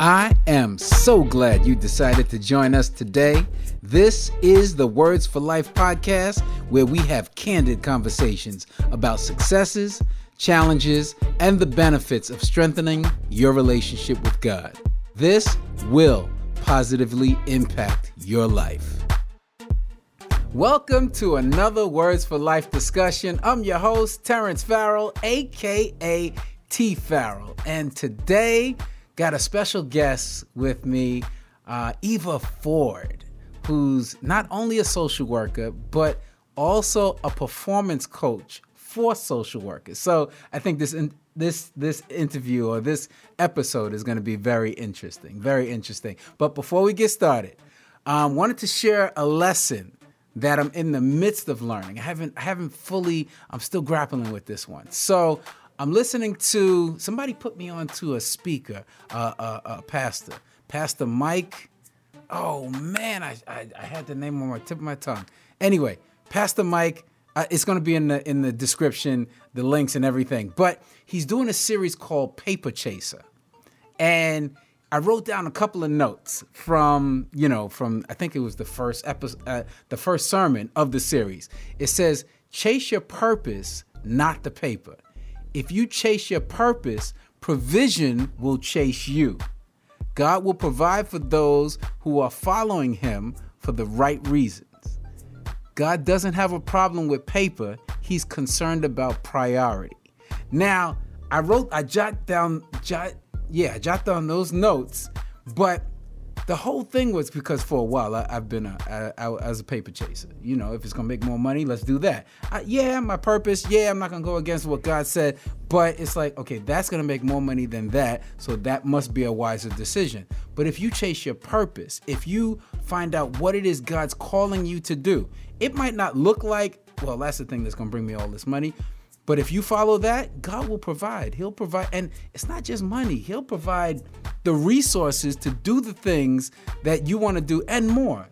I am so glad you decided to join us today. This is the Words for Life podcast, where we have candid conversations about successes, challenges, and the benefits of strengthening your relationship with God. This will positively impact your life. Welcome to another Words for Life discussion. I'm your host, Terrence Farrell, aka T Farrell, and today got a special guest with me, uh, Eva Ford, who's not only a social worker, but also a performance coach for social workers. So I think this in, this this interview or this episode is going to be very interesting, very interesting. But before we get started, um, wanted to share a lesson that I'm in the midst of learning. I haven't I haven't fully. I'm still grappling with this one. So I'm listening to somebody put me on to a speaker, uh, uh, uh, pastor, Pastor Mike. Oh man, I, I, I had the name on my tip of my tongue. Anyway, Pastor Mike. Uh, it's going to be in the in the description, the links and everything. But he's doing a series called Paper Chaser, and I wrote down a couple of notes from you know from I think it was the first episode, uh, the first sermon of the series. It says, "Chase your purpose, not the paper." If you chase your purpose, provision will chase you. God will provide for those who are following Him for the right reasons. God doesn't have a problem with paper, He's concerned about priority. Now, I wrote, I jot down, jot, yeah, I jot down those notes, but the whole thing was because for a while I, have been a, I, I, as a paper chaser. You know, if it's gonna make more money, let's do that. I, yeah, my purpose. Yeah, I'm not gonna go against what God said, but it's like, okay, that's gonna make more money than that, so that must be a wiser decision. But if you chase your purpose, if you find out what it is God's calling you to do, it might not look like, well, that's the thing that's gonna bring me all this money. But if you follow that, God will provide. He'll provide, and it's not just money, He'll provide the resources to do the things that you want to do and more,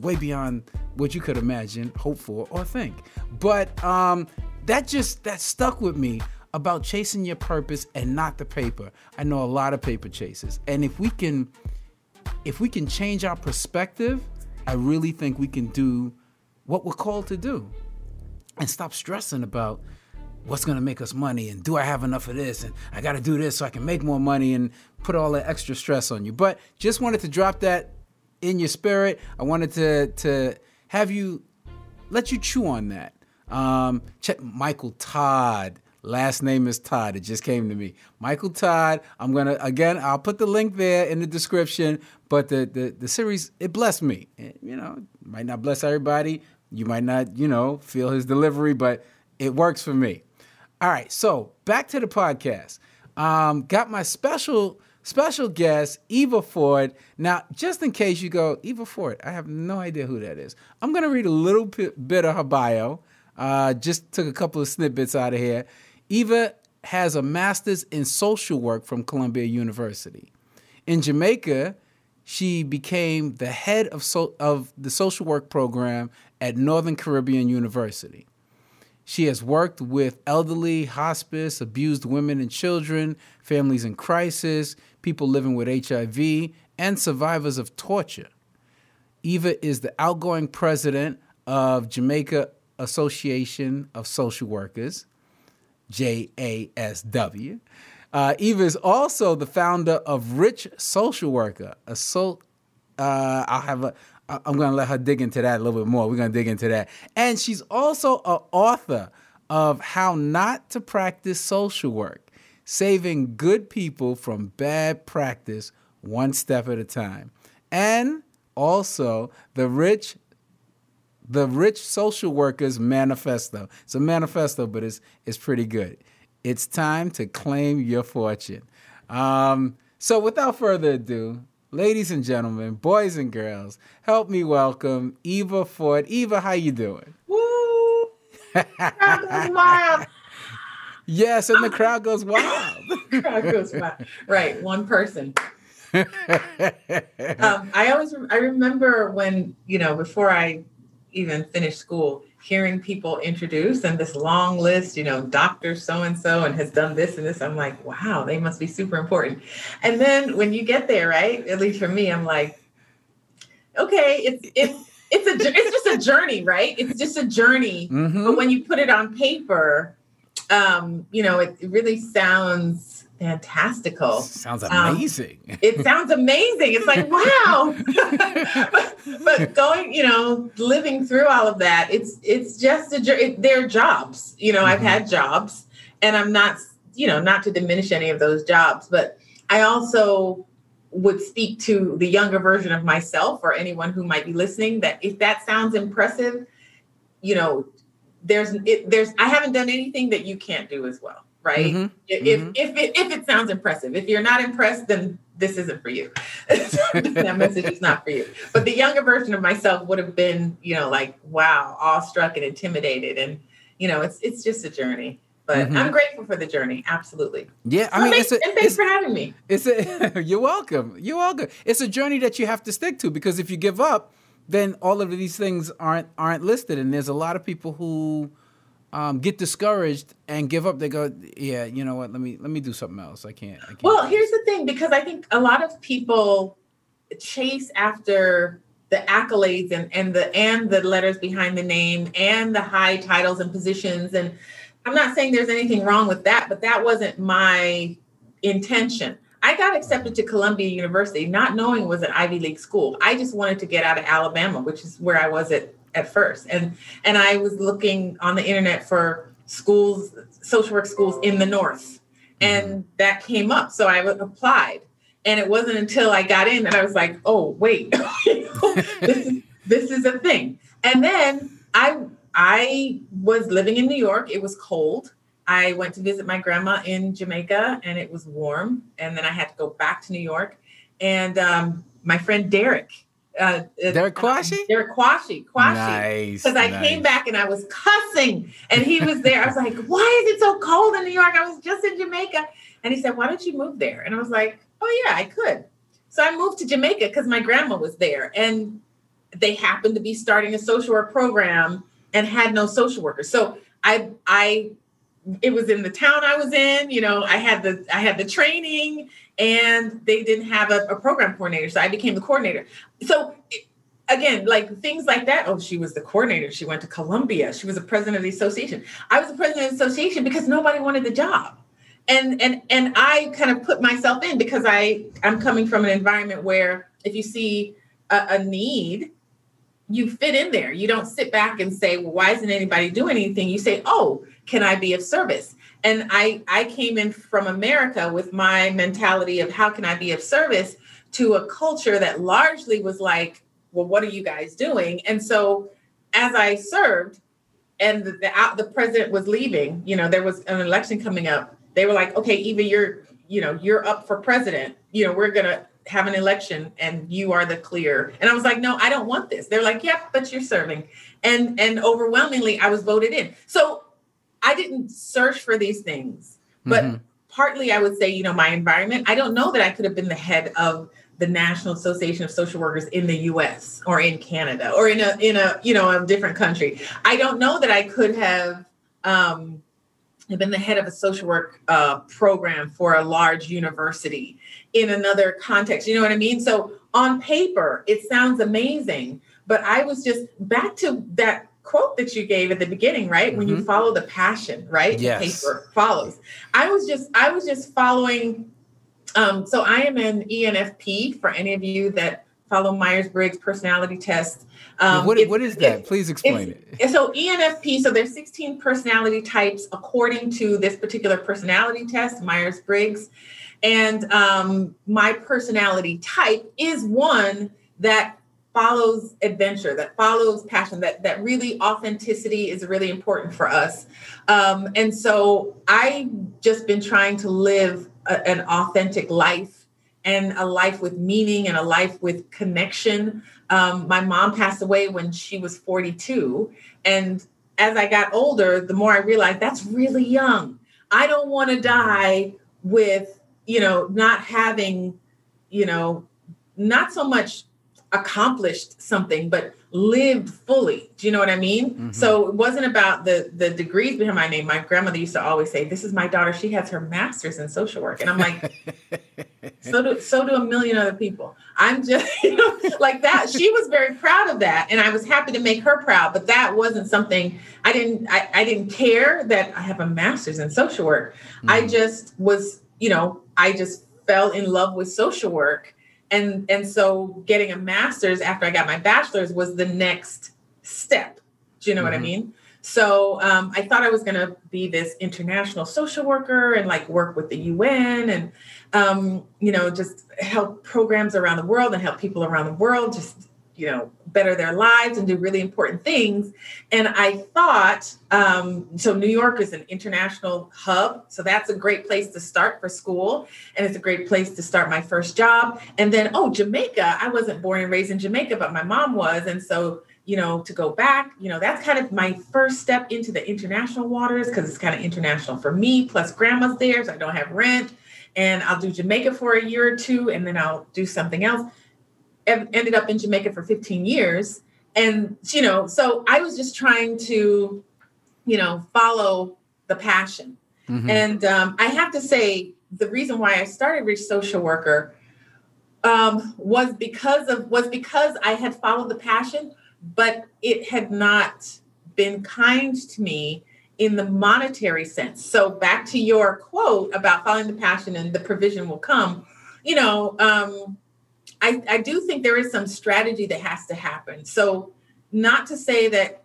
way beyond what you could imagine, hope for, or think. But um, that just that stuck with me about chasing your purpose and not the paper. I know a lot of paper chasers, and if we can, if we can change our perspective, I really think we can do what we're called to do, and stop stressing about what's going to make us money and do I have enough of this and I got to do this so I can make more money and put all that extra stress on you. But just wanted to drop that in your spirit. I wanted to to have you let you chew on that. Um, check Michael Todd. Last name is Todd. It just came to me. Michael Todd. I'm gonna again. I'll put the link there in the description. But the the, the series it blessed me. You know, might not bless everybody. You might not you know feel his delivery, but it works for me. All right, so back to the podcast. Um, got my special special guest, Eva Ford. Now, just in case you go, Eva Ford, I have no idea who that is. I'm to read a little bit of her bio. Uh, just took a couple of snippets out of here. Eva has a master's in social work from Columbia University. In Jamaica, she became the head of, so- of the social work program at Northern Caribbean University. She has worked with elderly, hospice, abused women and children, families in crisis, people living with HIV, and survivors of torture. Eva is the outgoing president of Jamaica Association of Social Workers, JASW. Uh, Eva is also the founder of Rich Social Worker, a so, uh, I'll have a I'm going to let her dig into that a little bit more. We're going to dig into that. And she's also an author of How Not to Practice Social Work, saving good people from bad practice one step at a time. And also the rich the rich social workers manifesto. It's a manifesto, but it's it's pretty good. It's time to claim your fortune. Um, so without further ado, ladies and gentlemen, boys and girls, help me welcome Eva Ford. Eva, how you doing? Woo! crowd goes wild. Yes, and the crowd goes wild. crowd goes wild. Right, one person. um, I always I remember when you know before I even finished school, hearing people introduce and this long list, you know, Dr. So and so and has done this and this, I'm like, wow, they must be super important. And then when you get there, right? At least for me, I'm like, okay, it's it's it's a it's just a journey, right? It's just a journey. Mhm. But when you put it on paper, um, you know, it, it really sounds fantastical. Sounds Um, amazing. It sounds amazing. It's like, wow. but, but going, you know, living through all of that, it's it's just a it, they're jobs. You know, I've Mhm. had jobs, and I'm not, you know, not to diminish any of those jobs, but I also would speak to the younger version of myself or anyone who might be listening that if that sounds impressive, you know, there's it, there's I haven't done anything that you can't do as well, right? Mhm. If Mhm. if it, if it sounds impressive, if you're not impressed, then this isn't for you. that message is not for you. But the younger version of myself would have been, you know, like wow, awestruck and intimidated, and you know, it's it's just a journey. But Mhm. I'm grateful for the journey, absolutely. Yeah, I mean, thanks, a, and thanks for having me. it's a, you're welcome. You're welcome. It's a journey that you have to stick to because if you give up, then all of these things aren't aren't listed, and there's a lot of people who um, get discouraged and give up. They go, yeah, you know what? Let me let me do something else. I can't. I can't Well, here's the thing because I think a lot of people chase after the accolades and, and the and the letters behind the name and the high titles and positions and I'm not saying there's anything wrong with that, but that wasn't my intention. I got accepted to Columbia University not knowing it was an Ivy League school. I just wanted to get out of Alabama, which is where I was at at first. And and I was looking on the internet for schools, social work schools in the north. And that came up. So I applied. And it wasn't until I got in that I was like, oh, wait, this is this is a thing. And then I I was living in New York. It was cold. I went to visit my grandma in Jamaica and it was warm. And then I had to go back to New York. And um, my friend Derek, uh, Derek Quashie? Derek Quashie, Quashie. Nice. Because I nice. came back and I was cussing, and he was there. I was like, "Why is it so cold in New York? I was just in Jamaica." And he said, "Why don't you move there?" And I was like, "Oh yeah, I could." So I moved to Jamaica because my grandma was there, and they happened to be starting a social work program and had no social workers. So I, I, it was in the town I was in. You know, I had the I had the training, and they didn't have a, a program coordinator, so I became the coordinator. So. Again, like things like that. Oh, she was the coordinator. She went to Columbia. She was the president of the association. I was the president of the association because nobody wanted the job. And and and I kind of put myself in because I I'm coming from an environment where if you see a, a need, you fit in there. You don't sit back and say, well, why isn't anybody doing anything? You say, oh, can I be of service? And I I came in from America with my mentality of how can I be of service to a culture that largely was like well, what are you guys doing? And so as I served and the, the, the president was leaving, you know, there was an election coming up. They were like, okay, Eva, you're, you know, you're up for president. You know, we're to have an election and you are the clear. And I was like, no, I don't want this. They're like, yep, but you're serving. And, and overwhelmingly I was voted in. So I didn't search for these things, but Mhm. partly I would say, you know, my environment, I don't know that I could have been the head of the National Association of Social Workers in the US or in Canada or in a in a you know a different country. I don't know that I could have um, been the head of a social work uh, program for a large university in another context. You know what I mean? So on paper, it sounds amazing, but I was just back to that quote that you gave at the beginning, right? When you Mhm. follow the passion, right? Yes. The paper follows. I was just I was just following um, so I am an ENFP for any of you that follow Myers Briggs personality test. Um, what, it's- what is that? it's- Please explain it. so ENFP, so there's 16 personality types according to this particular personality test, Myers Briggs. And um, my personality type is one that follows adventure, that follows passion, that that really authenticity is really important for us. Um, and so I've just been trying to live a- an authentic life and a life with meaning and a life with connection. Um, my mom passed away when she was 42. And as I got older, the more I realized that's really young. I don't want to die with, you know, not having, you know, not so much accomplished something, but lived fully. Do you know what I mean? Mm-hmm. So it wasn't about the the degrees behind my name. My grandmother used to always say, "This is my daughter. She has her master's in social work," and I'm like, "So do so do a million other people." I'm just you know like that. She was very proud of that, and I was happy to make her proud. But that wasn't something I didn't I, I didn't care that I have a master's in social work. Mm-hmm. I just was you know I just fell in love with social work and and so getting a master's after I got my bachelor's was the next step. Do you know mm-hmm. what I mm-hmm. mean? So um, I thought I was going to be this international social worker and like work with the UN and um, you know just help programs around the world and help people around the world just you know better their lives and do really important things. And i thought um, so new york is an international hub so that's a great place to start for school and it's a great place to start my first job. And then oh jamaica i wasn't born and raised in jamaica but my mom was and so you know to go back you know that's kind of my first step into the international waters because it's kind of international for me plus grandma's there so i don't have rent and i'll do jamaica for a year or two and then i'll do something else ended up in Jamaica for 15 years. And, you know, so I was just trying to, you know, follow the passion. Mm-hmm. And um, I have to say, the reason why I started Rich Social Worker um, was because of was because I had followed the passion, but it had not been kind to me in the monetary sense. So back to your quote about following the passion and the provision will come. You know, um, I, I do think there is some strategy that has to happen. So, not to say that,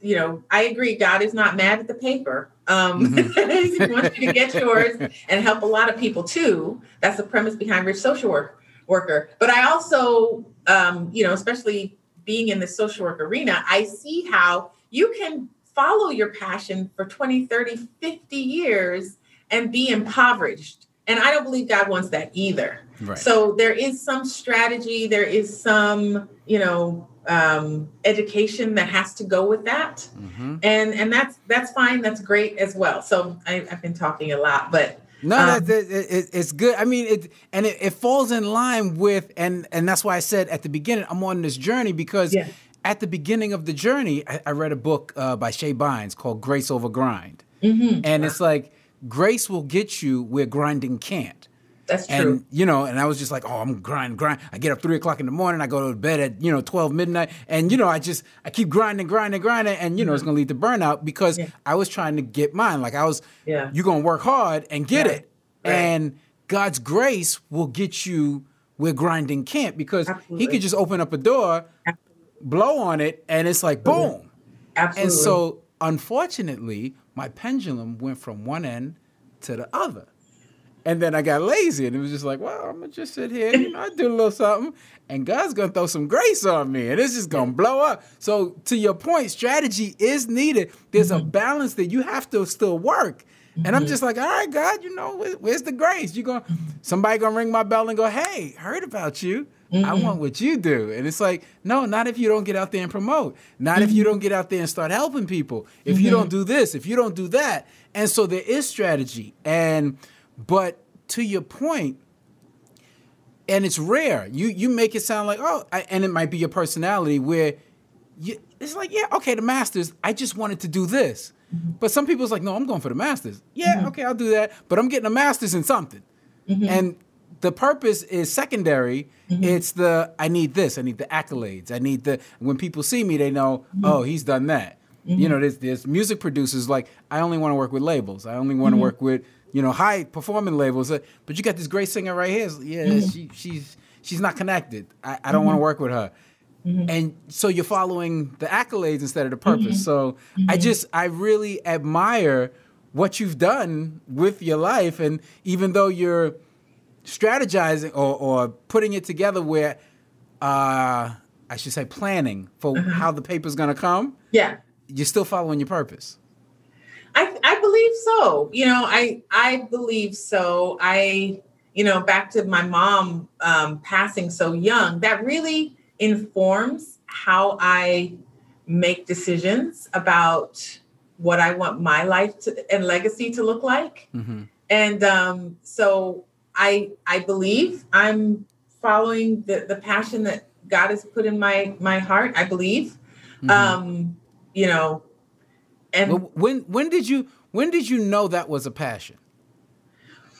you know, I agree, God is not mad at the paper. Um, mm-hmm. he wants you to get yours and help a lot of people too. That's the premise behind Rich Social Work Worker. But I also, um, you know, especially being in the social work arena, I see how you can follow your passion for 20, 30, 50 years and be impoverished. And I don't believe God wants that either. Right. So there is some strategy, there is some, you know, um, education that has to go with that, mm-hmm. and and that's that's fine. That's great as well. So I, have been talking a lot, but no, um, that, it, it's good. I mean, it and it, it, falls in line with, and and that's why I said at the beginning, I'm on this journey because yeah. at the beginning of the journey, I, I read a book uh, by Shae Bynes called Grace Over Grind, mm-hmm. and it's like grace will get you where grinding can't. That's true. And you know, and I was just like, oh, I'm grind, grind. I get up three o'clock in the morning. I go to bed at you know twelve midnight, and you know, I just I keep grinding, grinding, grinding, and you know, mm-hmm. it's gonna lead to burnout because yeah. I was trying to get mine. Like I was, yeah, you're gonna work hard and get right. it, right. and God's grace will get you where grinding can't because Absolutely. He could just open up a door, Absolutely. blow on it, and it's like boom. Absolutely. And so, unfortunately, my pendulum went from one end to the other. And then I got lazy and it was just like, well, I'm gonna just sit here, you know, I do a little something, and God's gonna throw some grace on me, and it's just gonna blow up. So to your point, strategy is needed. There's mm-hmm. a balance that you have to still work. Mm-hmm. And I'm mm-hmm. just like, all right, God, you know, where's the grace? You gonna somebody gonna ring my bell and go, hey, heard about you. Mm-hmm. I want what you do. And it's like, no, not if you don't get out there and promote. Not mm-hmm. if you mm-hmm. don't get out there and start helping people. If mm-hmm. you don't do this, if you don't do that. And so there is strategy. And but to your point, and it's rare. You you make it sound like oh, I, and it might be your personality where you, it's like yeah, okay, the masters. I just wanted to do this, mm-hmm. but some people's like no, I'm going for the masters. Yeah, mm-hmm. okay, I'll do that, but I'm getting a masters in something, mm-hmm. and the purpose is secondary. Mm-hmm. It's the I need this, I need the accolades, I need the when people see me, they know mm-hmm. oh, he's done that. You know, there's there's music producers like I only want to work with labels. I only want to work with you know, high performing labels. Uh, but you got this great singer right here. Yeah, mm-hmm. she, she's she's not connected. I, I don't mm-hmm. want to work with her. Mm-hmm. And so you're following the accolades instead of the purpose. Mm-hmm. So I mm-hmm. just I really admire what you've done with your life, and even though you're strategizing or, or putting it together where uh, I should say planning for uh-huh. how the paper's going to come. Yeah, you're still following your purpose. I, I believe so. You know, I I believe so. I you know back to my mom um, passing so young. That really informs how I make decisions about what I want my life to, and legacy to look like. Mm-hmm. And um, so I I believe I'm following the the passion that God has put in my my heart. I believe. Mhm. Um, you know, and Well, when when did you when did you know that was a passion?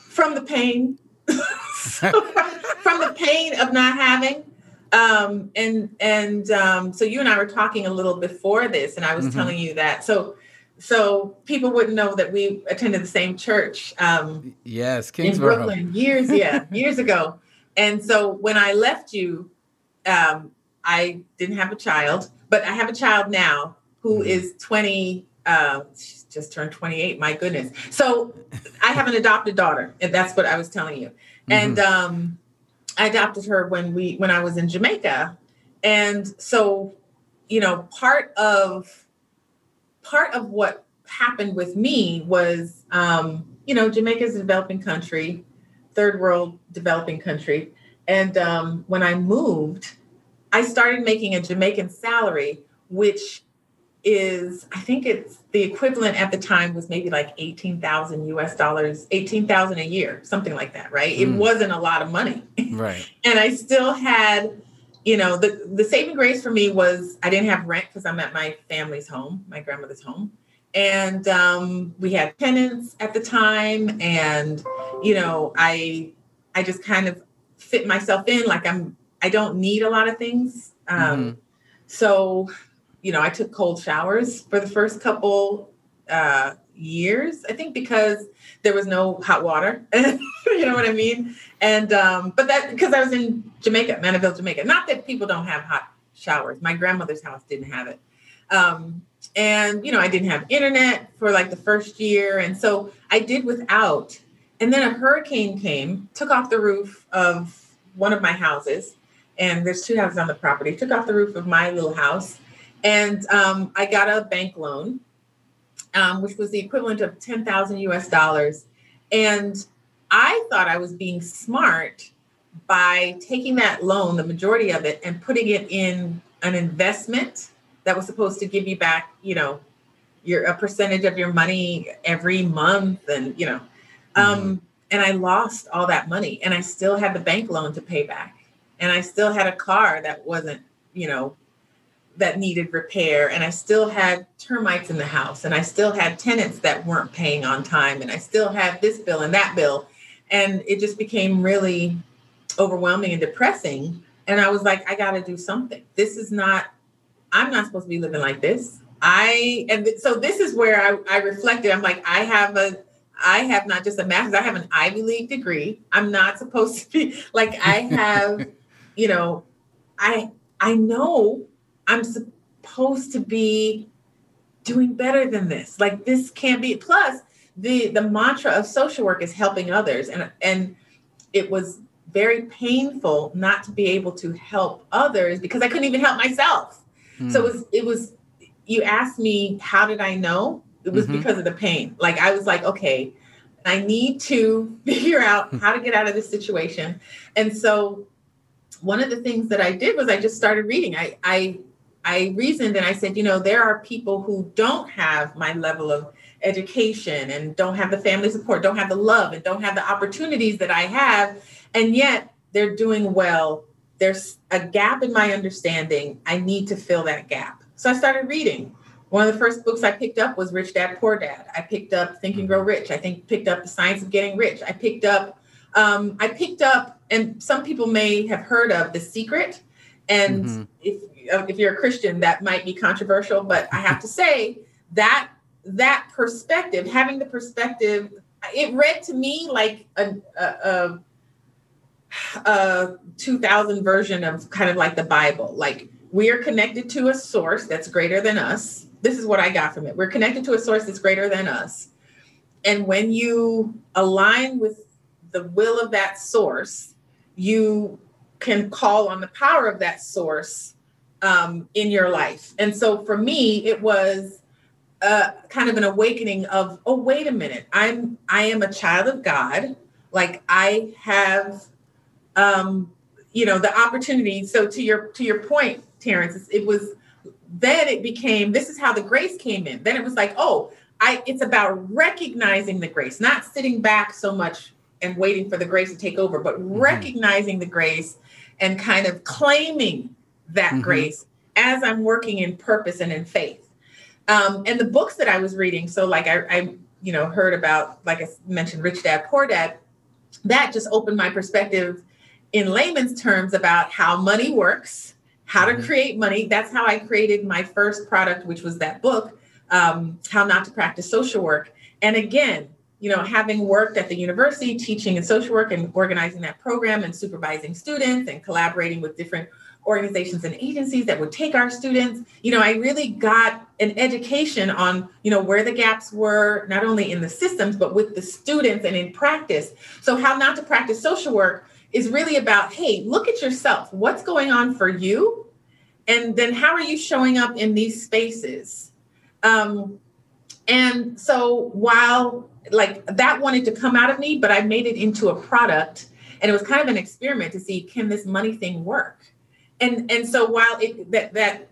from the pain from the pain of not having um and and um so you and i were talking a little before this and i was Mhm. telling you that so so people wouldn't know that we attended the same church um Yes, in brooklyn years yeah years ago. And so when i left you um i didn't have a child but i have a child now who Mhm. is 20 uh she's just turned 28 my goodness. So i have an adopted daughter and that's what i was telling you. And Mm-hmm. um i adopted her when we when i was in jamaica. And so you know part of part of what happened with me was um you know jamaica is a developing country third world developing country and um when i moved i started making a jamaican salary which is i think it's the equivalent at the time was maybe like 18,000 US dollars 18,000 a year something like that right it Mm. wasn't a lot of money right. and I still had, you know, the the saving grace for me was I didn't have rent because I'm at my family's home, my grandmother's home, and um, we had tenants at the time, and you know, I I just kind of fit myself in like I'm I don't need a lot of things, um, so you know, I took cold showers for the first couple uh, years, I think because there was no hot water. you know what I mean? And um, but that because I was in Jamaica, Mandeville, Jamaica. Not that people don't have hot showers. My grandmother's house didn't have it. Um, and you know, I didn't have internet for like the first year, and so I did without. And then a hurricane came, took off the roof of one of my houses, and there's two houses on the property. Took off the roof of my little house, and um, I got a bank loan, um, which was the equivalent of ten thousand US dollars, and I thought I was being smart by taking that loan, the majority of it, and putting it in an investment that was supposed to give you back, you know, your a percentage of your money every month, and you know, um, and I lost all that money, and I still had the bank loan to pay back, and I still had a car that wasn't, you know, that needed repair, and I still had termites in the house, and I still had tenants that weren't paying on time, and I still had this bill and that bill, and it just became really overwhelming and depressing. And I was like, I got to do something. This is not. I'm not supposed to be living like this. I and th- so this is where I, I reflected. I'm like, I have a I have not just a master's, I have an Ivy League degree. I'm not supposed to be like I have, you know, I I know I'm supposed to be doing better than this. Like this can't be plus the the mantra of social work is helping others. And and it was very painful not to be able to help others because I couldn't even help myself. Hmm. So it was it was you asked me how did I know? It was Mhm. because of the pain. Like I was like, okay, I need to figure out how to get out of this situation. And so one of the things that I did was I just started reading. I I I reasoned and I said, you know, there are people who don't have my level of education and don't have the family support, don't have the love, and don't have the opportunities that I have, and yet they're doing well. There's a gap in my understanding. I need to fill that gap. So I started reading. One of the first books I picked up was Rich Dad Poor Dad. I picked up Think and Grow Rich. I think picked up The Science of Getting Rich. I picked up um, I picked up, and some people may have heard of The Secret. And Mhm. if if you're a Christian, that might be controversial, but I have to say that that perspective, having the perspective, it read to me like a, a, a, a 2000 version of kind of like the Bible. Like we are connected to a source that's greater than us. This is what I got from it. We're connected to a source that's greater than us. And when you align with the will of that source, you can call on the power of that source um, in your life. And so for me, it was uh, kind of an awakening of, oh, wait a minute, I'm I am a child of God. Like I have, um, you know, the opportunity. So to your to your point, Terrence, it was then it became this is how the grace came in. Then it was like, oh, I it's about recognizing the grace, not sitting back so much and waiting for the grace to take over, but recognizing the grace and kind of claiming that mm-hmm. grace as I'm working in purpose and in faith. Um, and the books that I was reading, so like I, I, you know, heard about, like I mentioned, Rich Dad, Poor Dad, that just opened my perspective in layman's terms about how money works, how to mm-hmm. create money. That's how I created my first product, which was that book, um, How Not to Practice Social Work. And again, you know, having worked at the university, teaching in social work and organizing that program and supervising students and collaborating with different organizations and agencies that would take our students. You know i really got an education on you know where the gaps were not only in the systems but with the students and in practice. So how not to practice social work is really about hey look at yourself. What's going on for you? And then how are you showing up in these spaces? Um, and so while like that wanted to come out of me but i made it into a product and it was kind of an experiment to see can this money thing work and and so while it that that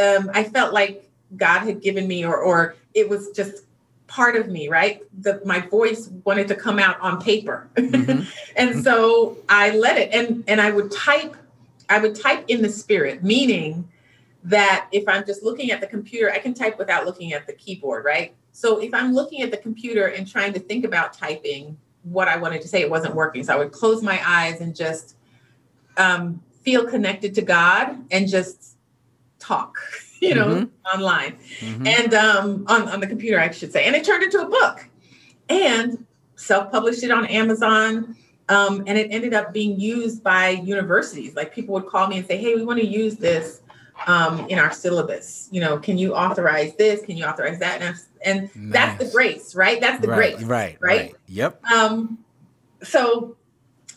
um, I felt like God had given me, or or it was just part of me, right? The my voice wanted to come out on paper, mm-hmm. and so I let it. And and I would type, I would type in the spirit, meaning that if I'm just looking at the computer, I can type without looking at the keyboard, right? So if I'm looking at the computer and trying to think about typing what I wanted to say, it wasn't working. So I would close my eyes and just um, feel connected to God and just talk, you know, mm-hmm. online mm-hmm. and um, on, on the computer, I should say. And it turned into a book and self published it on Amazon. Um, and it ended up being used by universities. Like people would call me and say, hey, we want to use this um, in our syllabus. You know, can you authorize this? Can you authorize that? And, and nice. that's the grace, right? That's the right, grace. Right, right. Right. Yep. Um, so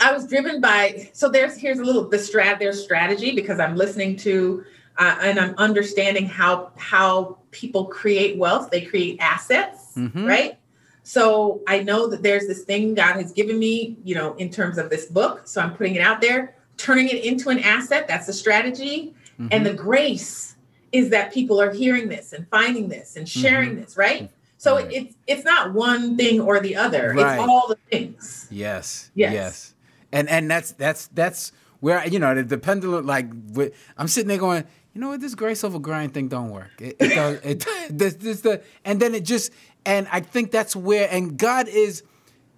I was driven by so there's here's a little the strat there's strategy because I'm listening to uh, and I'm understanding how how people create wealth. They create assets, mm-hmm. right? So I know that there's this thing God has given me, you know, in terms of this book. So I'm putting it out there, turning it into an asset. That's the strategy, mm-hmm. and the grace is that people are hearing this and finding this and sharing mm-hmm. this, right? So right. it's it's not one thing or the other. Right. It's all the things. Yes. Yes. yes and and that's that's that's where you know the, the pendulum like I'm sitting there going you know what this grace over grind thing don't work it, it does it this, this the and then it just and I think that's where and God is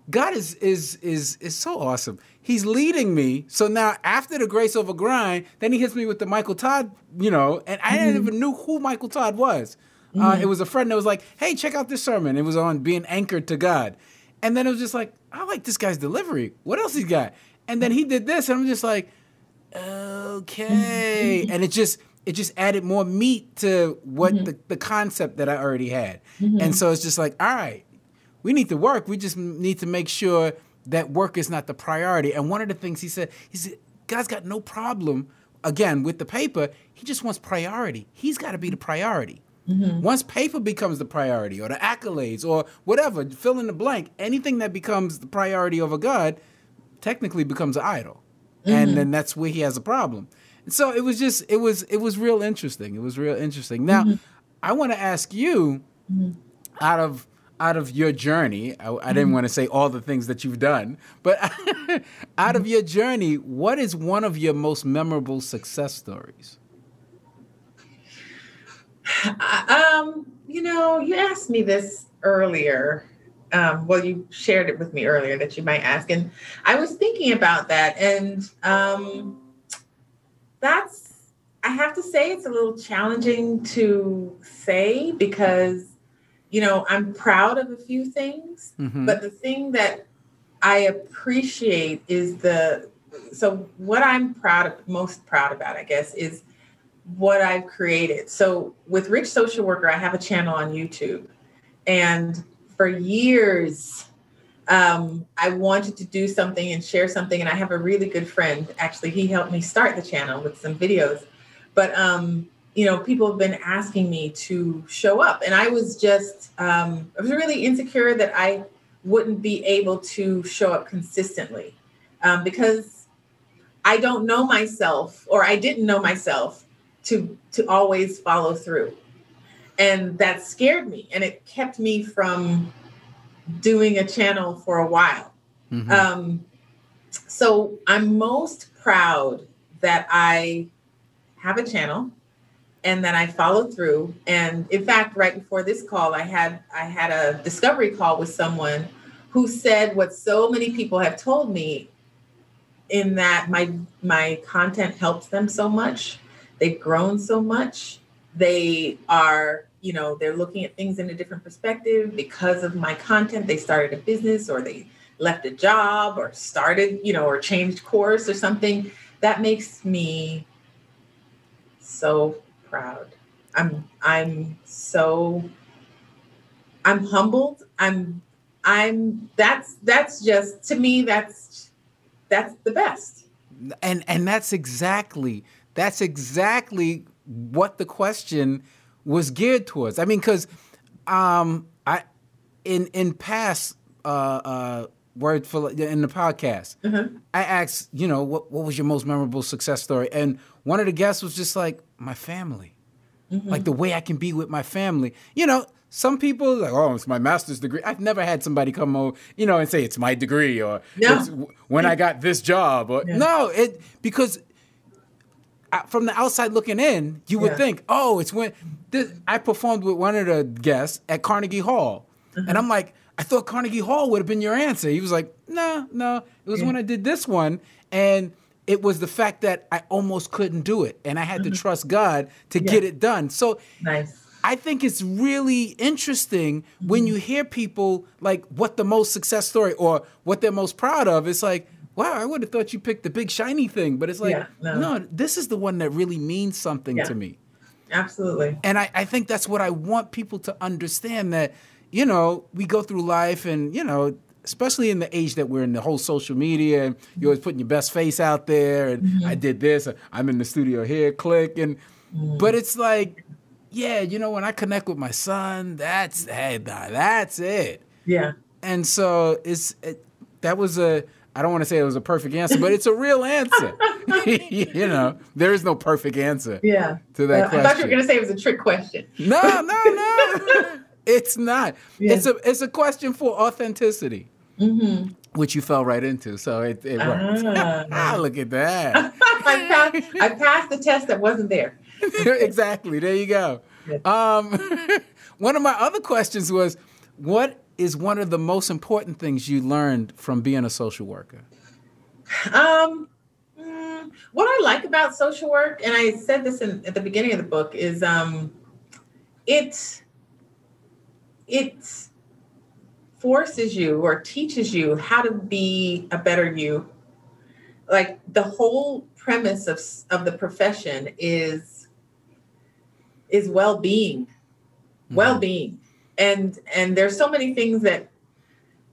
God is is is is so awesome. He's leading me. So now after the grace over grind, then he hits me with the Michael Todd, you know, and I mm-hmm. didn't even knew who Michael Todd was. Uh, mm-hmm. Uh, it was a friend that was like, "Hey, check out this sermon." It was on being anchored to God, and then it was just like, I like this guy's delivery. What else he's got? And then he did this, and I'm just like, okay. and it just it just added more meat to what mm-hmm. the, the concept that I already had. Mm-hmm. And so it's just like, all right, we need to work. We just need to make sure that work is not the priority. And one of the things he said, he said, God's got no problem, again, with the paper. He just wants priority. He's got to be the priority. Mm-hmm. Once paper becomes the priority or the accolades or whatever, fill in the blank, anything that becomes the priority over God technically becomes an idol. Mm-hmm. And then that's where he has a problem. And so it was just it was it was real interesting. It was real interesting. Now, mm-hmm. I want to ask you mm-hmm. out of out of your journey, I, I didn't mm-hmm. want to say all the things that you've done, but out of mm-hmm. your journey, what is one of your most memorable success stories? Um, you know, you asked me this earlier. Um, well, you shared it with me earlier that you might ask, and I was thinking about that, and um, that's I have to say it's a little challenging to say because you know I'm proud of a few things, mm-hmm. but the thing that I appreciate is the so what I'm proud of most proud about, I guess, is what I've created. So with Rich Social Worker, I have a channel on YouTube. And for years, um, I wanted to do something and share something. And I have a really good friend. Actually, he helped me start the channel with some videos. But, um, you know, people have been asking me to show up. And I was just, um, I was really insecure that I wouldn't be able to show up consistently um, because I don't know myself or I didn't know myself to to always follow through and that scared me and it kept me from doing a channel for a while mm-hmm. um, so i'm most proud that I have a channel and that I follow through. And in fact, right before this call, I had I had a discovery call with someone who said what so many people have told me in that my my content helps them so much. They've grown so much. They are, you know, they're looking at things in a different perspective because of my content. They started a business or they left a job or started, you know, or changed course or something. That makes me so proud. I'm I'm so I'm humbled. I'm I'm that's that's just to me that's that's the best. And and that's exactly that's exactly what the question was geared towards. I mean, because um, I in in past uh, uh, word for in the podcast, mm-hmm. I asked, you know, what what was your most memorable success story, and one of the guests was just like my family, mm-hmm. like the way I can be with my family. You know, some people like, oh, it's my master's degree. I've never had somebody come over, you know, and say it's my degree or no. when I got this job or yeah. no, it because from the outside looking in, you would yeah. think, oh, it's when this, I performed with one of the guests at Carnegie Hall, mm-hmm. and I'm like, I thought Carnegie Hall would have been your answer. He was like, no, no, it was yeah. when I did this one, and it was the fact that I almost couldn't do it, and I had mm-hmm. to trust God to yeah. get it done. So nice. I think it's really interesting mm-hmm. when you hear people like what the most success story or what they're most proud of. It's like, wow, I would have thought you picked the big shiny thing, but it's like, yeah, no. no. this is the one that really means something yeah. to me. Absolutely. And I, I think that's what I want people to understand that, you know, we go through life and, you know, especially in the age that we're in the whole social media and you're always putting your best face out there and mm-hmm. I did this, I'm in the studio here, click and mm-hmm. but it's like, yeah, you know, when I connect with my son, that's hey, that's it. Yeah. And so it's it, that was a I don't want to say it was a perfect answer, but it's a real answer. you know, there is no perfect answer. Yeah. To that uh, question. I thought you were going to say it was a trick question. No, no, no. it's not. Yeah. It's a it's a question for authenticity, mm-hmm. which you fell right into. So it, it worked. Ah, look at that. I, passed, I passed the test that wasn't there. exactly. There you go. Um, one of my other questions was, what is one of the most important things you learned from being a social worker? Um, mm, what I like about social work, and I said this in, at the beginning of the book, is um, it it forces you or teaches you how to be a better you. Like the whole premise of of the profession is is well being, mm-hmm. well being and and there's so many things that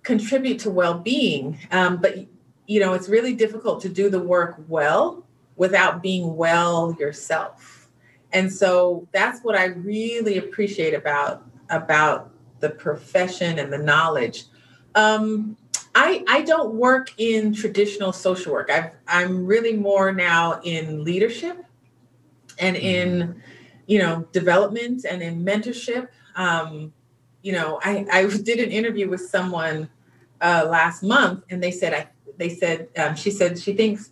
contribute to well-being um, but you know it's really difficult to do the work well without being well yourself and so that's what i really appreciate about about the profession and the knowledge um, I, I don't work in traditional social work. I've, I'm really more now in leadership and in, mm-hmm. you know, development and in mentorship. Um, you know, I, I did an interview with someone uh, last month, and they said, I, they said, um, she said she thinks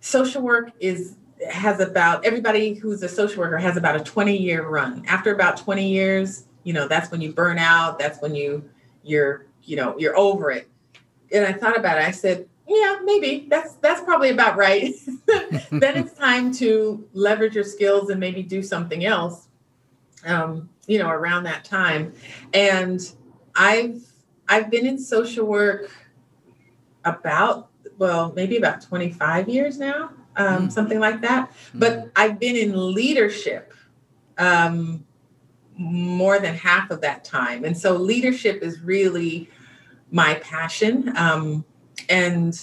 social work is has about everybody who's a social worker has about a 20 year run. After about 20 years, you know, that's when you burn out. That's when you you're you know you're over it. And I thought about it. I said, yeah, maybe that's that's probably about right. then it's time to leverage your skills and maybe do something else. Um, you know, around that time. And I've I've been in social work about well, maybe about 25 years now, um, mm. something like that. Mm. But I've been in leadership um, more than half of that time. And so leadership is really my passion. Um, and,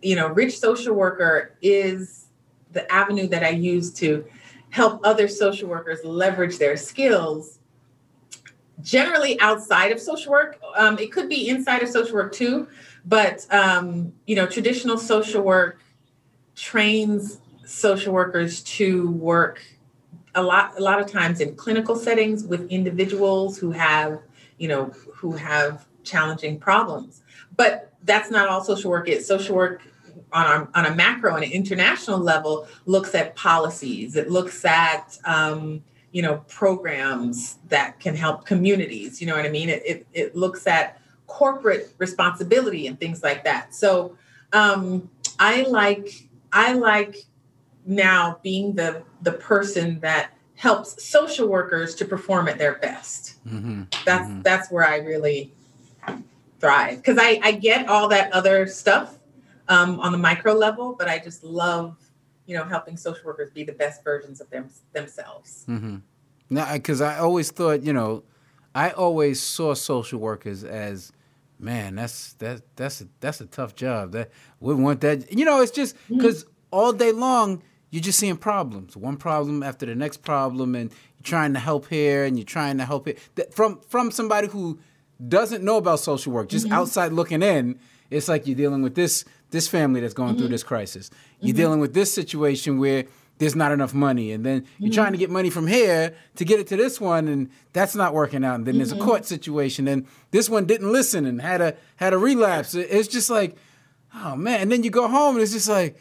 you know, Rich Social Worker is the avenue that I use to help other social workers leverage their skills. Generally outside of social work um, it could be inside of social work too but um, you know traditional social work trains social workers to work a lot a lot of times in clinical settings with individuals who have you know who have challenging problems. But that's not all social work is. Social work on a, on a macro and an international level looks at policies. It looks at um, you know programs that can help communities. You know what I mean? It it, it looks at corporate responsibility and things like that. So um, I like I like now being the the person that helps social workers to perform at their best. Mm-hmm. That's mm-hmm. that's where I really thrive because I I get all that other stuff um, on the micro level, but I just love you know helping social workers be the best versions of them themselves. Mm-hmm. Now, because I always thought you know, I always saw social workers as man, that's that that's a that's a tough job. That we want that. You know, it's just because mm-hmm. all day long you're just seeing problems, one problem after the next problem, and you're trying to help here and you're trying to help it from from somebody who doesn't know about social work, just mm-hmm. outside looking in. It's like you're dealing with this this family that's going mm-hmm. through this crisis. You're mm-hmm. dealing with this situation where there's not enough money, and then you're mm-hmm. trying to get money from here to get it to this one, and that's not working out. And then there's a mm-hmm. court situation, and this one didn't listen and had a had a relapse. It's just like, oh man. And then you go home, and it's just like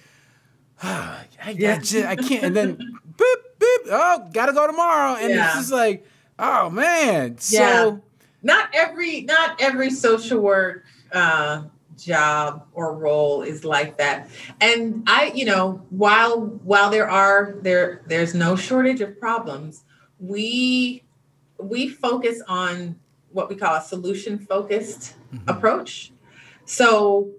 I, yeah. I, just, I can't. And then beep, beep, oh, gotta go tomorrow. And yeah. it's just like, oh man. So yeah. not every not every social work uh job or role is like that. And I, you know, while while there are there there's no shortage of problems, we we focus on what we call a solution focused mm-hmm. approach. So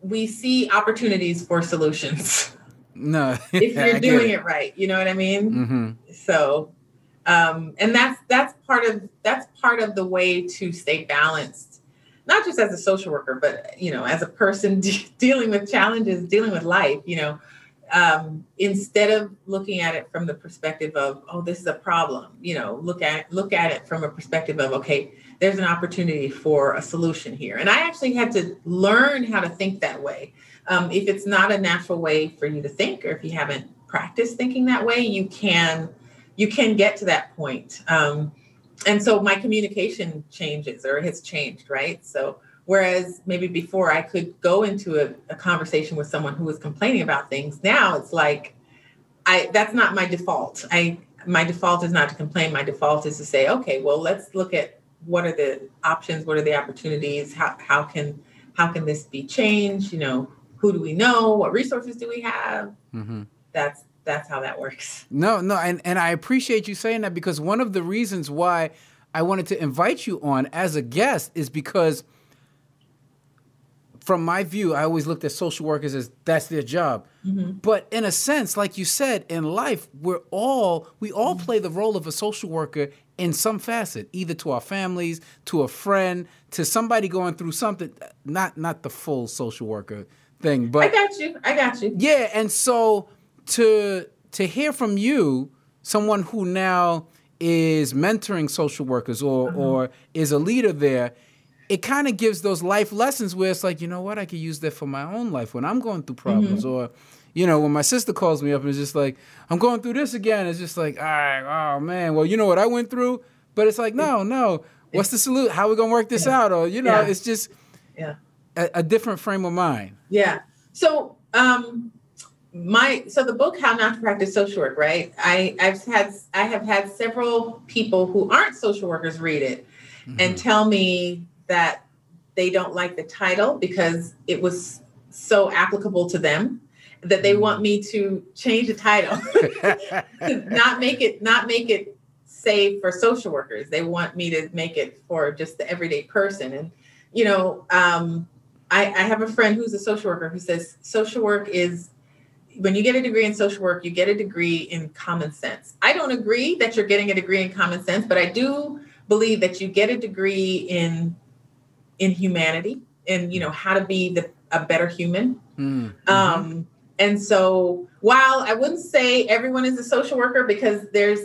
we see opportunities for solutions. No, if you're doing it. it. right, you know what I mean. Mm-hmm. So, um, and that's that's part of that's part of the way to stay balanced, not just as a social worker, but you know, as a person de- dealing with challenges, dealing with life. You know, um, instead of looking at it from the perspective of oh, this is a problem. You know, look at look at it from a perspective of okay, there's an opportunity for a solution here. And I actually had to learn how to think that way um, if it's not a natural way for you to think, or if you haven't practiced thinking that way, you can you can get to that point. Um, and so my communication changes or has changed, right? So whereas maybe before I could go into a, a conversation with someone who was complaining about things, now it's like I that's not my default. I my default is not to complain. My default is to say, okay, well, let's look at what are the options, what are the opportunities, how how can how can this be changed? You know, who do we know? What resources do we have? Mm-hmm. That's that's how that works. No, no, and and I appreciate you saying that because one of the reasons why I wanted to invite you on as a guest is because from my view, I always looked at social workers as that's their job. Mm-hmm. But in a sense, like you said, in life, we're all we all mm-hmm. play the role of a social worker in some facet, either to our families, to a friend, to somebody going through something. Not not the full social worker thing. But I got you. I got you. Yeah, and so to to hear from you, someone who now is mentoring social workers or uh-huh. or is a leader there, it kind of gives those life lessons where it's like, you know what, I could use that for my own life when I'm going through problems mm-hmm. or you know, when my sister calls me up and it's just like, I'm going through this again, it's just like, all right, oh man, well, you know what I went through? But it's like, no, no. What's the solution? How are we gonna work this yeah. out? Or, you know, yeah. it's just yeah a, a different frame of mind. Yeah. So um my so the book how not to practice social work right? I i've had i have had several people who aren't social workers read it mm-hmm. and tell me that they don't like the title because it was so applicable to them that they want me to change the title not make it not make it say for social workers. They want me to make it for just the everyday person. And you know um, I, I have a friend who's a social worker who says social work is when you get a degree in social work, you get a degree in common sense. I don't agree that you're getting a degree in common sense, but I do believe that you get a degree in in humanity and you know how to be the a better human. Mm-hmm. Um, and so while I wouldn't say everyone is a social worker because there's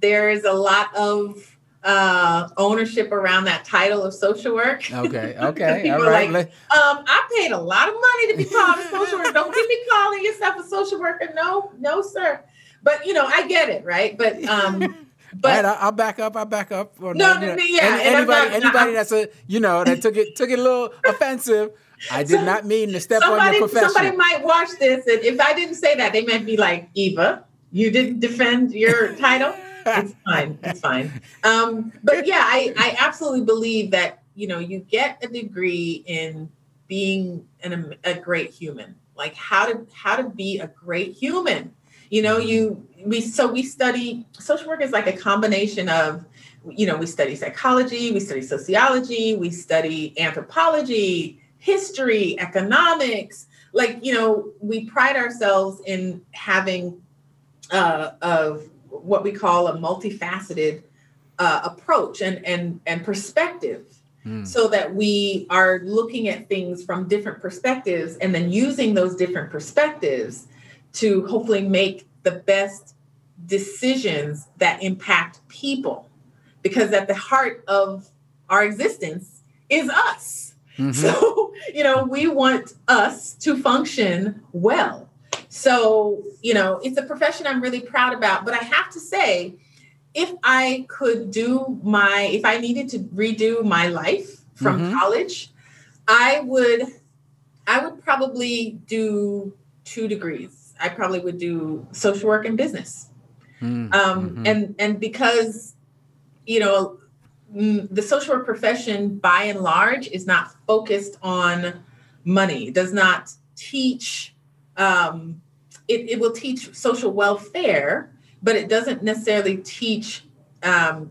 there's a lot of uh, ownership around that title of social work. Okay, okay, all right. Like, um, I paid a lot of money to be called a social worker. Don't get me calling yourself a social worker. No, no, sir. But you know, I get it, right? But um, but right, I'll back up. I'll back up. no, no, no, yeah. Any, anybody, not, anybody that's a you know that took it took it a little offensive. I did so, not mean to step somebody, on your profession. Somebody might watch this, and if I didn't say that, they might be like, Eva, you didn't defend your title. It's fine. It's fine. Um, but yeah, I, I absolutely believe that you know you get a degree in being an, a great human, like how to how to be a great human. You know, you we so we study social work is like a combination of you know we study psychology, we study sociology, we study anthropology, history, economics. Like you know, we pride ourselves in having uh, of what we call a multifaceted uh, approach and and and perspective mm. so that we are looking at things from different perspectives and then using those different perspectives to hopefully make the best decisions that impact people because at the heart of our existence is us mm-hmm. so you know we want us to function well so, you know, it's a profession I'm really proud about. But I have to say, if I could do my, if I needed to redo my life from mm-hmm. college, I would, I would probably do two degrees. I probably would do social work and business. Mm-hmm. Um, and and because, you know, the social work profession by and large is not focused on money. Does not teach um, it, it will teach social welfare, but it doesn't necessarily teach um,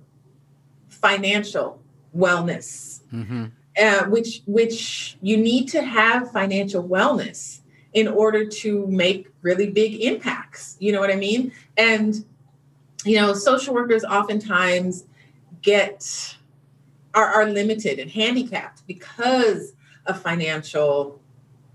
financial wellness, mm-hmm. uh, which which you need to have financial wellness in order to make really big impacts. You know what I mean? And you know, social workers oftentimes get are, are limited and handicapped because of financial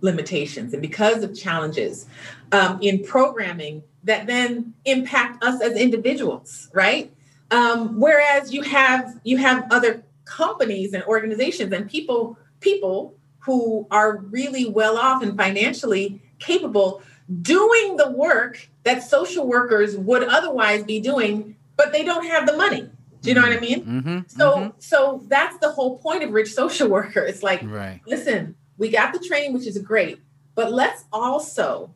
limitations and because of challenges um, in programming that then impact us as individuals right? Um, whereas you have you have other companies and organizations and people people who are really well off and financially capable doing the work that social workers would otherwise be doing but they don't have the money. Do you know what i mean? Mm-hmm, so mm-hmm. so that's the whole point of rich social worker it's like right. listen we got the training which is great but let's also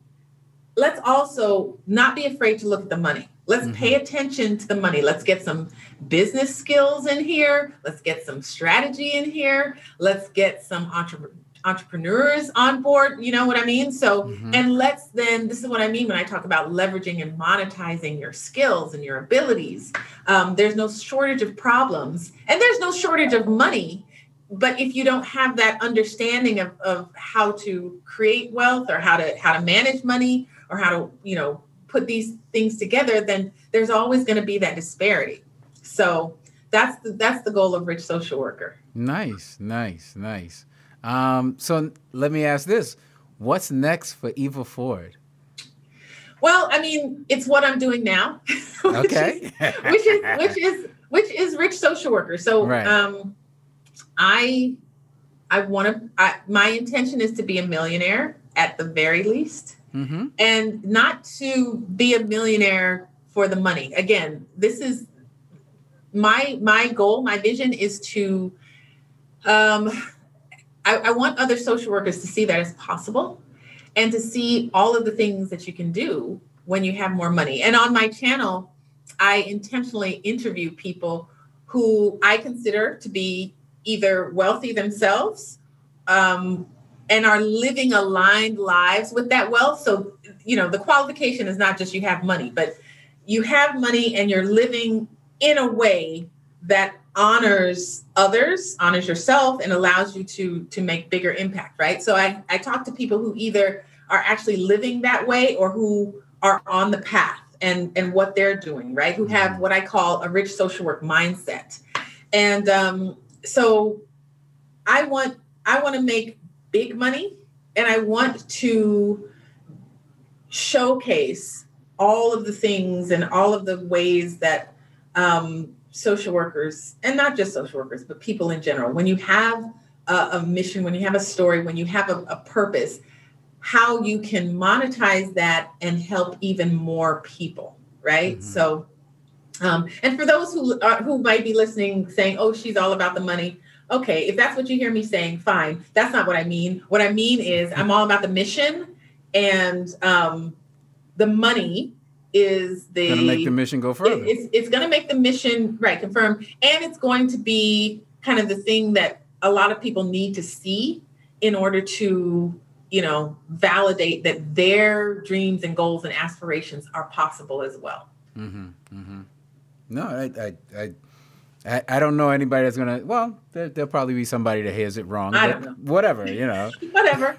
let's also not be afraid to look at the money. Let's mm-hmm. pay attention to the money. Let's get some business skills in here. Let's get some strategy in here. Let's get some entre- entrepreneurs on board you know what i mean? So mm-hmm. and let's then this is what i mean when i talk about leveraging and monetizing your skills and your abilities. Um, there's no shortage of problems and there's no shortage of money but if you don't have that understanding of, of how to create wealth or how to how to manage money or how to you know put these things together then there's always going to be that disparity. So that's the, that's the goal of rich social worker. Nice nice nice. Um, so let me ask this. What's next for eva ford? Well i mean it's what i'm doing now which okay. is, which is which is which is rich social worker. So right. um I I want to. My intention is to be a millionaire at the very least, mm-hmm. and not to be a millionaire for the money. Again, this is my my goal. My vision is to. Um, I, I want other social workers to see that as possible, and to see all of the things that you can do when you have more money. And on my channel, I intentionally interview people who I consider to be either wealthy themselves um, and are living aligned lives with that wealth. So, you know, the qualification is not just you have money, but you have money and you're living in a way that honors others honors yourself and allows you to to make bigger impact right? So i i talk to people who either are actually living that way or who are on the path and and what they're doing right? Who have what i call a rich social work mindset. And um so I want I want to make big money and I want to showcase all of the things and all of the ways that um, social workers and not just social workers but people in general when you have a, a mission when you have a story when you have a, a purpose how you can monetize that and help even more people right mm-hmm. so um, and for those who are, who might be listening, saying, "Oh, she's all about the money," okay, if that's what you hear me saying, fine. That's not what I mean. What I mean is I'm all about the mission and um, the money is the gonna make the mission go further. It, it's it's gonna make the mission right confirmed, and it's going to be kind of the thing that a lot of people need to see in order to you know validate that their dreams and goals and aspirations are possible as well. Mm-hmm, mm-hmm. No, I, I, I I, don't know anybody that's gonna. Well, there, will probably be somebody that hears it wrong. I don't know. Whatever, you know. Whatever.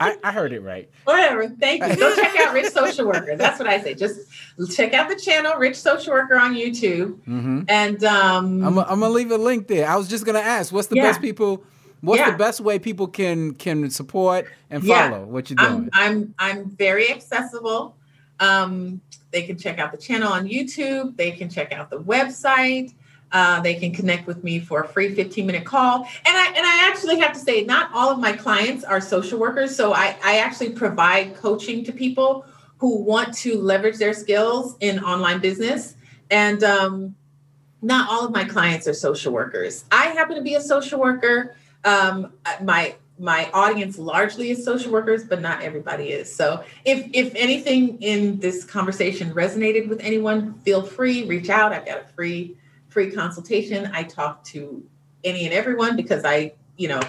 I, I, heard it right. Whatever. Thank you. Go check out Rich Social Worker. That's what I say. Just check out the channel Rich Social Worker on YouTube. Mm-hmm. And um, I'm, I'm gonna leave a link there. I was just gonna ask, what's the yeah. best people? What's yeah. the best way people can can support and follow yeah. what you're doing? I'm I'm, I'm very accessible. Um, they can check out the channel on YouTube. They can check out the website. Uh, they can connect with me for a free 15 minute call. And I and I actually have to say, not all of my clients are social workers. So I, I actually provide coaching to people who want to leverage their skills in online business. And um, not all of my clients are social workers. I happen to be a social worker. Um, my my audience largely is social workers, but not everybody is. So if if anything in this conversation resonated with anyone, feel free, reach out. I've got a free free consultation. I talk to any and everyone because I, you know,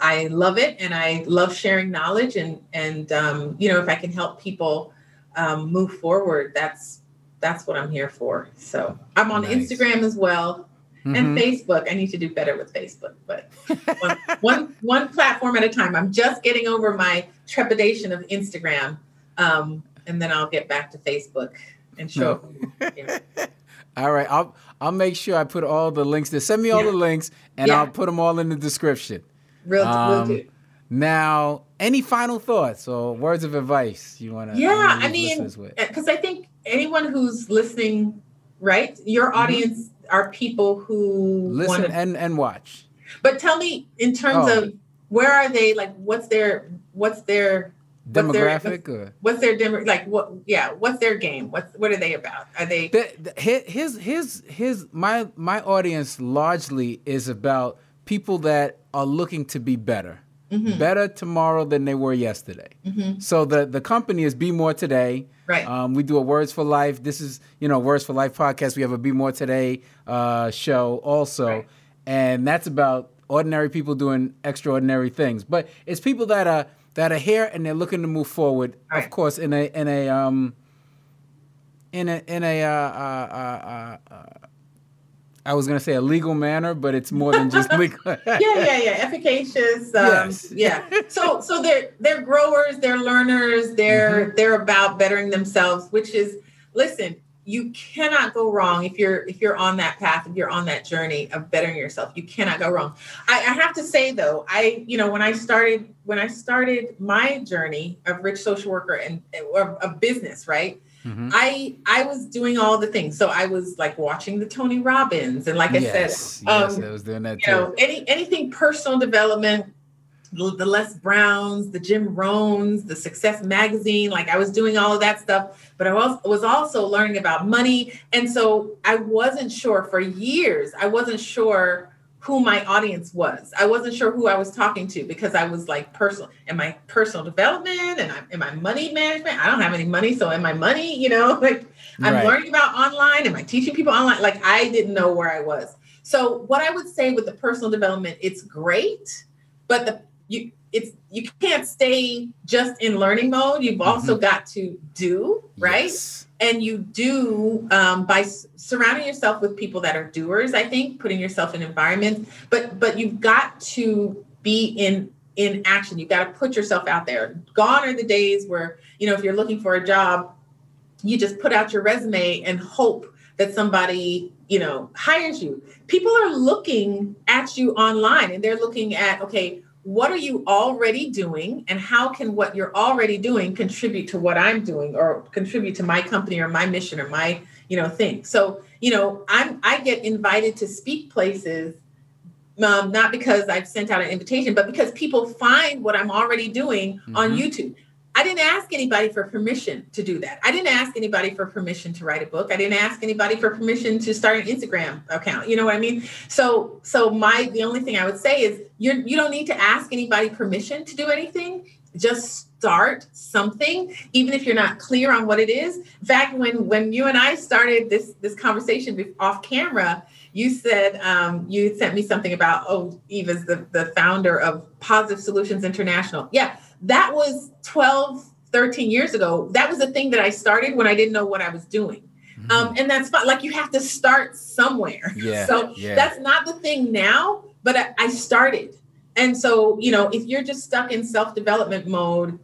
I love it and I love sharing knowledge and and um, you know if I can help people um, move forward, that's that's what I'm here for. So I'm on nice. Instagram as well mm-hmm. and Facebook. I need to do better with Facebook, but one, one one platform at a time. I'm just getting over my trepidation of Instagram, um, and then I'll get back to Facebook and show. Yeah. All right, I'll I'll make sure I put all the links there. Send me all yeah. the links, and yeah. I'll put them all in the description. Real, um. Now, any final thoughts or words of advice you want to? Yeah, I mean, because I think anyone who's listening, right, your mm-hmm. audience. Are people who listen wanna, and and watch. But tell me, in terms oh. of where are they? Like, what's their what's their demographic what's their, or what's their demo like what yeah what's their game what what are they about are they the, the, his his his my my audience largely is about people that are looking to be better mm-hmm. better tomorrow than they were yesterday mm-hmm. so the the company is be more today right um, we do a words for life this is you know words for life podcast we have a be more today uh, show also right. and that's about ordinary people doing extraordinary things but it's people that are that are here and they're looking to move forward. Right. Of course, in a in a um in a in a uh, uh, uh, uh, I was gonna say a legal manner, but it's more than just legal. yeah, yeah, yeah. Efficacious. Um, yes. Yeah. So so they're they're growers, they're learners, they're mm-hmm. they're about bettering themselves, which is listen, you cannot go wrong if you're if you're on that path if you're on that journey of bettering yourself you cannot go wrong I, I, have to say though i you know when i started when i started my journey of rich social worker and or of business right mm-hmm. i i was doing all the things so i was like watching the tony robbins and like i yes, said yes, um, i was doing that you too. know any anything personal development the Les Browns, the Jim Rohns, the Success Magazine. Like I was doing all of that stuff, but I was, also learning about money. And so I wasn't sure for years, I wasn't sure who my audience was. I wasn't sure who I was talking to because I was like personal, am I personal development and I, am I money management? I don't have any money. So am I money? You know, like I'm right. learning about online. Am I teaching people online? Like I didn't know where I was. So what I would say with the personal development, it's great, but the you it's you can't stay just in learning mode. You've also mm-hmm. got to do right? Yes. and you do um, by s- surrounding yourself with people that are doers i think putting yourself in environments but but you've got to be in in action. You've got to put yourself out there. Gone are the days where you know if you're looking for a job you just put out your resume and hope that somebody you know hires you. People are looking at you online and they're looking at okay what are you already doing and how can what you're already doing contribute to what i'm doing or contribute to my company or my mission or my you know thing so you know i'm i get invited to speak places um, not because i've sent out an invitation but because people find what i'm already doing mm-hmm. on youtube i didn't ask anybody for permission to do that. I didn't ask anybody for permission to write a book. I didn't ask anybody for permission to start an Instagram account. You know what I mean? So so my the only thing I would say is you you don't need to ask anybody permission to do anything. Just start something even if you're not clear on what it is. In fact, when when you and I started this this conversation off camera, you said um, you sent me something about oh eva's the, the founder of positive solutions international. Yeah that was 12 13 years ago. That was the thing that i started when i didn't know what i was doing. Mm-hmm. um, and that's fine. Like you have to start somewhere. Yeah, so yeah. that's not the thing now but I, I started. And so you know if you're just stuck in self-development mode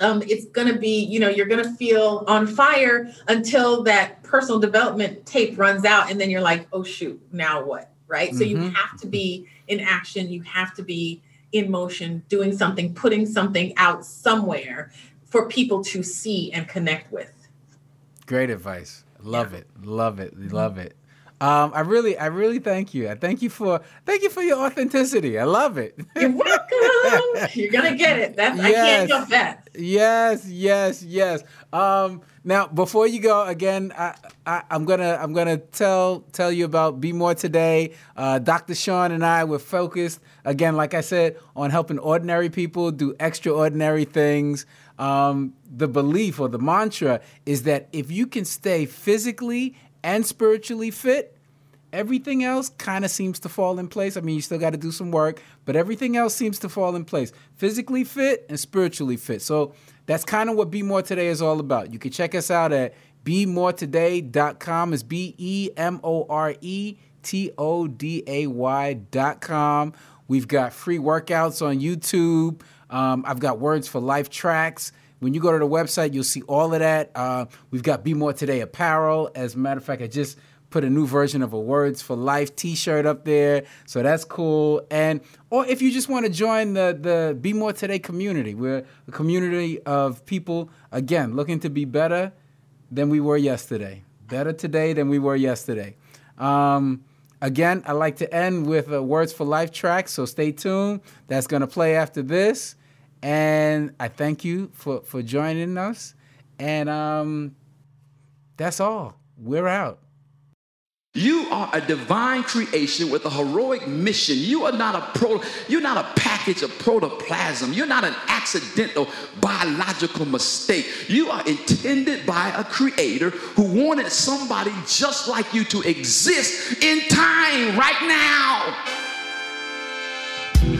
um, it's going to be, you know, you're going to feel on fire until that personal development tape runs out. And then you're like, oh, shoot, now what? Right. Mm-hmm. So you mm-hmm. have to be in action. You have to be in motion, doing something, putting something out somewhere for people to see and connect with. Great advice. Love yeah. it. Love it. Love it. Um, I really, I really thank you. I thank you for, thank you for your authenticity. I love it. You're welcome. You're gonna get it. That's yes. I can't help that. Yes, yes, yes. Um, now, before you go, again, I, I, am gonna, I'm gonna tell, tell you about Be More today. Uh, Dr. Sean and I were focused again, like I said, on helping ordinary people do extraordinary things. Um, the belief or the mantra is that if you can stay physically and spiritually fit, everything else kind of seems to fall in place. I mean, you still got to do some work, but everything else seems to fall in place. Physically fit and spiritually fit. So that's kind of what Be More Today is all about. You can check us out at bemoretoday.com. It's B E M O R E T O D A Y.com. We've got free workouts on YouTube. Um, I've got Words for Life tracks. When you go to the website, you'll see all of that. Uh, we've got Be More Today apparel. As a matter of fact, I just put a new version of a Words for Life T-shirt up there, so that's cool. And or if you just want to join the the Be More Today community, we're a community of people again looking to be better than we were yesterday, better today than we were yesterday. Um, again, I like to end with a Words for Life track, so stay tuned. That's gonna play after this. And I thank you for, for joining us. And um, that's all. We're out. You are a divine creation with a heroic mission. You are not a pro, you're not a package of protoplasm. You're not an accidental biological mistake. You are intended by a creator who wanted somebody just like you to exist in time right now.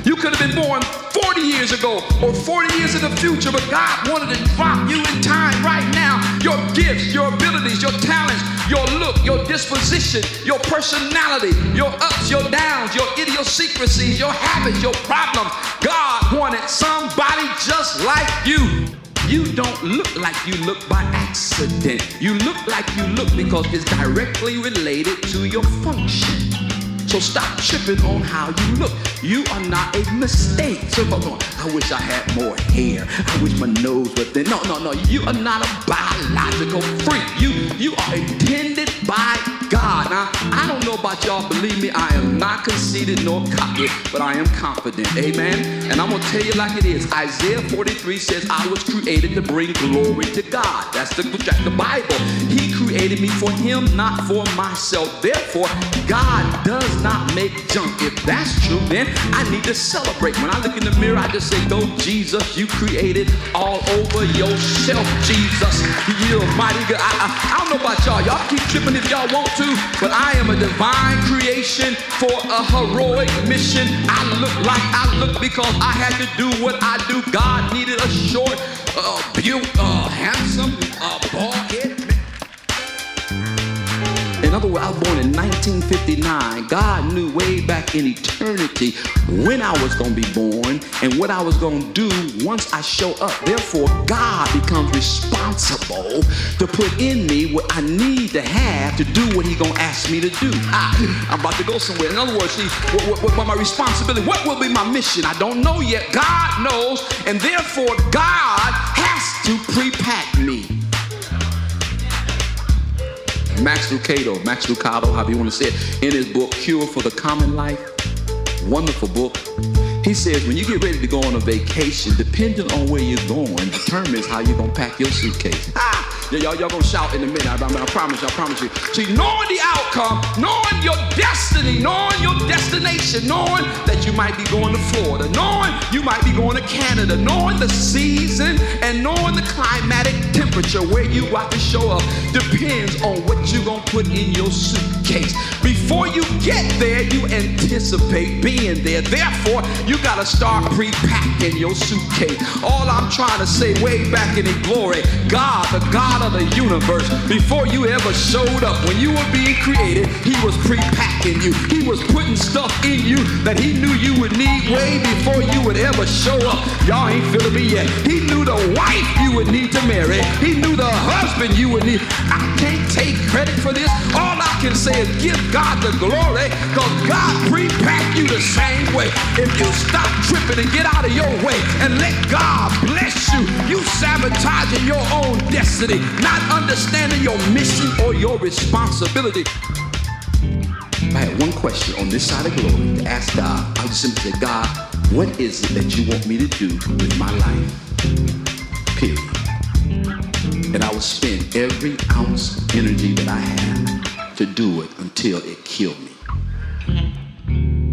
You could have been born 40 years ago or 40 years in the future, but God wanted to drop you in time right now. Your gifts, your abilities, your talents, your look, your disposition, your personality, your ups, your downs, your idiosyncrasies, your habits, your problems. God wanted somebody just like you. You don't look like you look by accident. You look like you look because it's directly related to your function. So stop tripping on how you look. You are not a mistake. So on, I wish I had more hair. I wish my nose was thin. No, no, no. You are not a biological freak. You you are intended by God. Now, I don't know about y'all. Believe me, I am not conceited nor cocky, but I am confident. Amen. And I'm gonna tell you like it is. Isaiah 43 says, "I was created to bring glory to God." That's the that's the Bible. He created me for Him, not for myself. Therefore, God does not make junk. If that's true, then I need to celebrate. When I look in the mirror, I just say, Go, Jesus, you created all over yourself, Jesus. You're mighty good. I, I, I don't know about y'all. Y'all keep tripping if y'all want to, but I am a divine creation for a heroic mission. I look like I look because I had to do what I do. God needed a short, uh, built, uh, handsome, other words, I was born in 1959. God knew way back in eternity when I was going to be born and what I was going to do once I show up. Therefore, God becomes responsible to put in me what I need to have to do what He's going to ask me to do. I, I'm about to go somewhere. In other words, see, what, what, what my responsibility? What will be my mission? I don't know yet. God knows, and therefore, God has to pre-pack me. Max Lucado, Max Lucado, however you want to say it, in his book, Cure for the Common Life, wonderful book. He says when you get ready to go on a vacation, depending on where you're going, determines how you're gonna pack your suitcase. Ah! Yeah, y'all, y'all gonna shout in a minute. I, I, I promise you, I promise you. See, knowing the outcome, knowing your destiny, knowing your destination, knowing that you might be going to Florida, knowing you might be going to Canada, knowing the season and knowing the climatic temperature where you got to show up depends on what you're gonna put in your suitcase. Before you get there, you anticipate being there. Therefore, you gotta start pre-packing your suitcase. All I'm trying to say, way back in the glory, God, the God of the universe, before you ever showed up, when you were being created, He was pre-packing you. He was putting stuff in you that He knew you would need way before you would ever show up. Y'all ain't feeling me yet. He knew the wife you would need to marry. He knew the husband you would need. I take credit for this. All I can say is give God the glory because God pre-packed you the same way. If you stop tripping and get out of your way and let God bless you, you sabotaging your own destiny, not understanding your mission or your responsibility. I had one question on this side of glory to ask God. I just simply said, God, what is it that you want me to do with my life? Period. And I will spend every ounce of energy that I have to do it until it killed me.